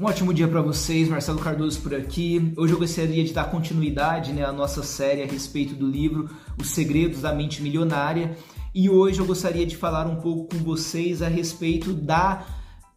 Um ótimo dia para vocês, Marcelo Cardoso por aqui. Hoje eu gostaria de dar continuidade né, à nossa série a respeito do livro Os Segredos da Mente Milionária. E hoje eu gostaria de falar um pouco com vocês a respeito da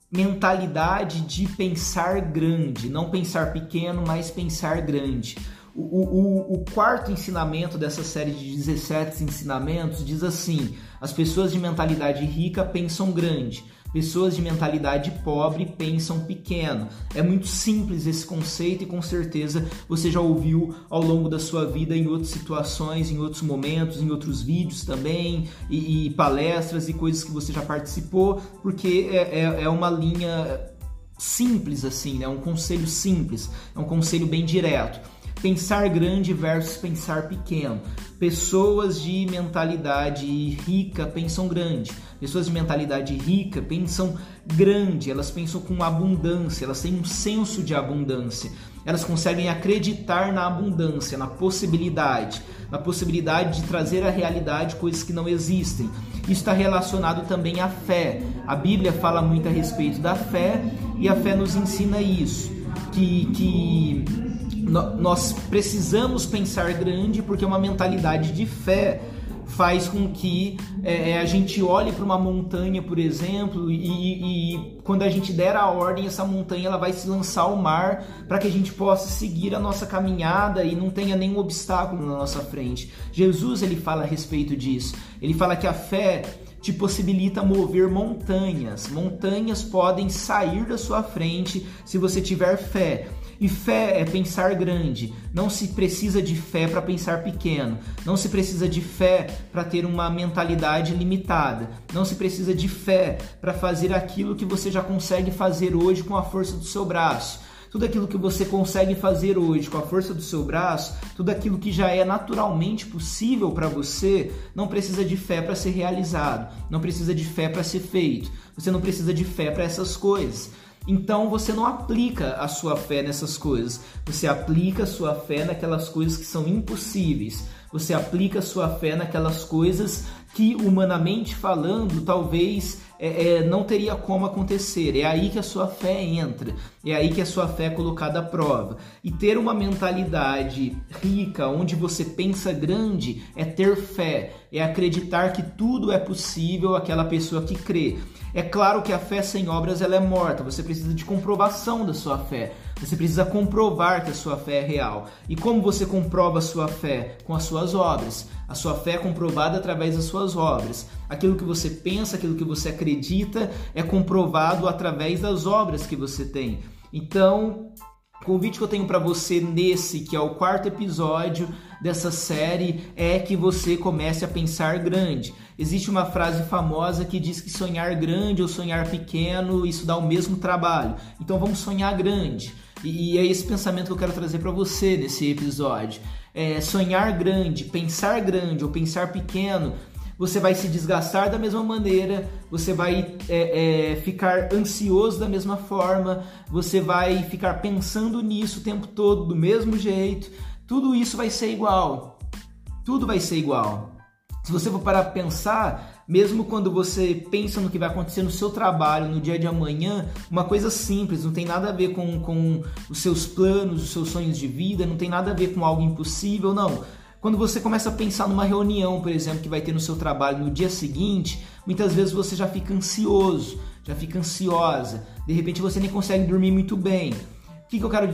mentalidade de pensar grande, não pensar pequeno, mas pensar grande. O, o, o, quarto ensinamento dessa série de 17 ensinamentos diz assim: as pessoas de mentalidade rica pensam grande, Pessoas de mentalidade pobre pensam pequeno. É muito simples esse conceito e com certeza você já ouviu ao longo da sua vida em outras situações, em outros momentos, em outros vídeos também, e, e palestras e coisas que você já participou, porque é, é, é uma linha simples assim, é né? um conselho simples, é um conselho bem direto. Pensar grande versus pensar pequeno. Pessoas de mentalidade rica pensam grande. Pessoas de mentalidade rica pensam grande, elas pensam com abundância, elas têm um senso de abundância. Elas conseguem acreditar na abundância, na possibilidade, na possibilidade de trazer à realidade coisas que não existem. Isso está relacionado também à fé. A Bíblia fala muito a respeito da fé e a fé nos ensina isso, que, que nós precisamos pensar grande porque uma mentalidade de fé faz com que é, é a gente olhe para uma montanha, por exemplo, e, e, quando a gente der a ordem, essa montanha ela vai se lançar ao mar para que a gente possa seguir a nossa caminhada e não tenha nenhum obstáculo na nossa frente. Jesus ele fala a respeito disso. Ele fala que a fé te possibilita mover montanhas. Montanhas podem sair da sua frente se você tiver fé. E fé é pensar grande. Não se precisa de fé para pensar pequeno. Não se precisa de fé para ter uma mentalidade limitada. Não se precisa de fé para fazer aquilo que você já consegue fazer hoje com a força do seu braço tudo aquilo que você consegue fazer hoje com a força do seu braço, tudo aquilo que já é naturalmente possível para você, não precisa de fé para ser realizado, não precisa de fé para ser feito. Você não precisa de fé para essas coisas. Então você não aplica a sua fé nessas coisas, você aplica a sua fé naquelas coisas que são impossíveis. Você aplica sua fé naquelas coisas que, humanamente falando, talvez é, é, não teria como acontecer. É aí que a sua fé entra, é aí que a sua fé é colocada à prova. E ter uma mentalidade rica, onde você pensa grande, é ter fé, é acreditar que tudo é possível aquela pessoa que crê. É claro que a fé sem obras ela é morta, você precisa de comprovação da sua fé. Você precisa comprovar que a sua fé é real. E como você comprova a sua fé? Com as suas obras. A sua fé é comprovada através das suas obras. Aquilo que você pensa, aquilo que você acredita é comprovado através das obras que você tem. Então, o convite que eu tenho para você nesse, que é o quarto episódio dessa série, é que você comece a pensar grande. Existe uma frase famosa que diz que sonhar grande ou sonhar pequeno, isso dá o mesmo trabalho. Então vamos sonhar grande. E é esse pensamento que eu quero trazer para você nesse episódio. É sonhar grande, pensar grande ou pensar pequeno você vai se desgastar da mesma maneira, você vai é, é, ficar ansioso da mesma forma, você vai ficar pensando nisso o tempo todo do mesmo jeito. Tudo isso vai ser igual. Tudo vai ser igual. Se você for parar para pensar, mesmo quando você pensa no que vai acontecer no seu trabalho, no dia de amanhã, uma coisa simples, não tem nada a ver com, com os seus planos, os seus sonhos de vida, não tem nada a ver com algo impossível, não. Quando você começa a pensar numa reunião, por exemplo, que vai ter no seu trabalho no dia seguinte, muitas vezes você já fica ansioso, já fica ansiosa, de repente você nem consegue dormir muito bem. O que, que eu quero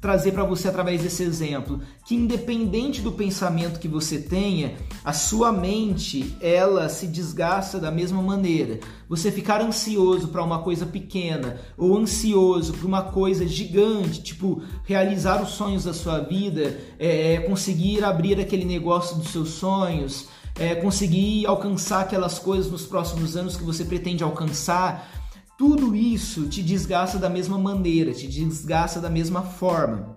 trazer para você através desse exemplo que independente do pensamento que você tenha, a sua mente ela se desgasta da mesma maneira. Você ficar ansioso para uma coisa pequena ou ansioso para uma coisa gigante, tipo realizar os sonhos da sua vida, é, é conseguir abrir aquele negócio dos seus sonhos, é, conseguir alcançar aquelas coisas nos próximos anos que você pretende alcançar tudo isso te desgasta da mesma maneira, te desgasta da mesma forma.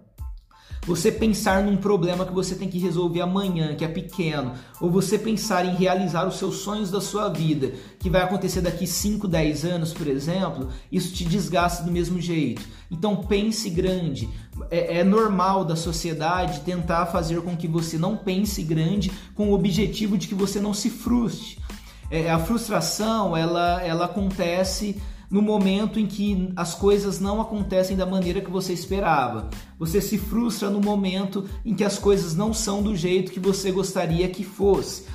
Você pensar num problema que você tem que resolver amanhã, que é pequeno, ou você pensar em realizar os seus sonhos da sua vida, que vai acontecer daqui 5, 10 anos, por exemplo, isso te desgasta do mesmo jeito. Então pense grande. É, é normal da sociedade tentar fazer com que você não pense grande com o objetivo de que você não se frustre. É, a frustração ela, ela acontece no momento em que as coisas não acontecem da maneira que você esperava. Você se frustra no momento em que as coisas não são do jeito que você gostaria que fosse.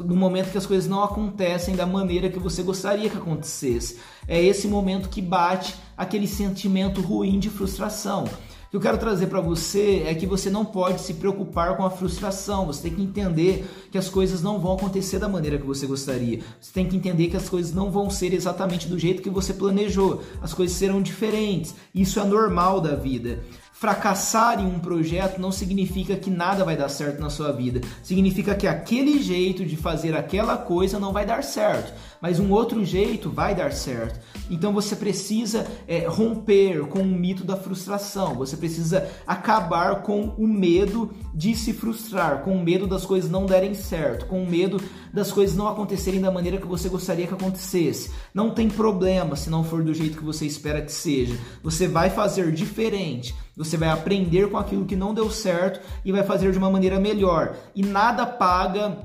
no momento que as coisas não acontecem da maneira que você gostaria que acontecesse. É esse momento que bate aquele sentimento ruim de frustração que eu quero trazer para você é que você não pode se preocupar com a frustração. Você tem que entender que as coisas não vão acontecer da maneira que você gostaria. Você tem que entender que as coisas não vão ser exatamente do jeito que você planejou. As coisas serão diferentes. Isso é normal da vida. Fracassar em um projeto não significa que nada vai dar certo na sua vida. Significa que aquele jeito de fazer aquela coisa não vai dar certo, mas um outro jeito vai dar certo. Então você precisa é, romper com o mito da frustração. Você precisa acabar com o medo de se frustrar, com o medo das coisas não derem certo, com o medo das coisas não acontecerem da maneira que você gostaria que acontecesse. Não tem problema se não for do jeito que você espera que seja. Você vai fazer diferente. Você vai aprender com aquilo que não deu certo e vai fazer de uma maneira melhor. E nada paga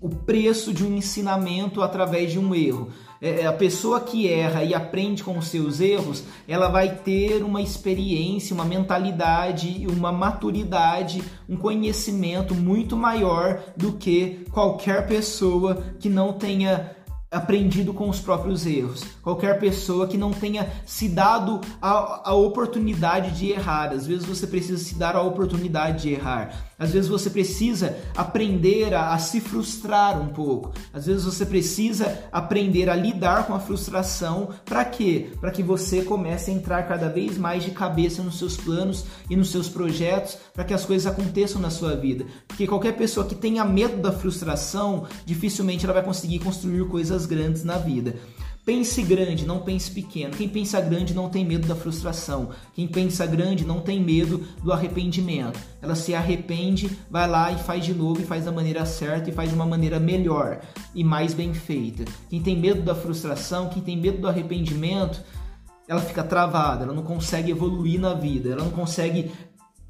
o preço de um ensinamento através de um erro. É, é, a pessoa que erra e aprende com os seus erros, ela vai ter uma experiência, uma mentalidade, uma maturidade, um conhecimento muito maior do que qualquer pessoa que não tenha aprendido com os próprios erros. Qualquer pessoa que não tenha se dado a, a, oportunidade de errar. Às vezes você precisa se dar a oportunidade de errar. Às vezes você precisa aprender a, a se frustrar um pouco. Às vezes você precisa aprender a lidar com a frustração. Para quê? Para que você comece a entrar cada vez mais de cabeça nos seus planos e nos seus projetos, para que as coisas aconteçam na sua vida. Porque qualquer pessoa que tenha medo da frustração, dificilmente ela vai conseguir construir coisas coisas grandes na vida. Pense grande, não pense pequeno. Quem pensa grande não tem medo da frustração. Quem pensa grande não tem medo do arrependimento. Ela se arrepende, vai lá e faz de novo e faz da maneira certa e faz de uma maneira melhor e mais bem feita. Quem tem medo da frustração, quem tem medo do arrependimento, ela fica travada, ela não consegue evoluir na vida, ela não consegue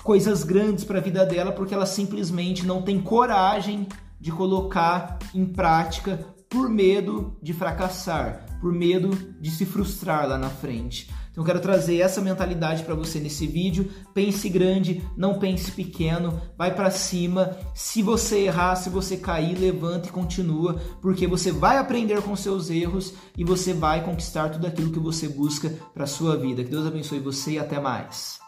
coisas grandes para a vida dela porque ela simplesmente não tem coragem de colocar em prática por medo de fracassar, por medo de se frustrar lá na frente. Então eu quero trazer essa mentalidade para você nesse vídeo. Pense grande, não pense pequeno, vai para cima. Se você errar, se você cair, levanta e continua, porque você vai aprender com seus erros e você vai conquistar tudo aquilo que você busca para sua vida. Que Deus abençoe você e até mais.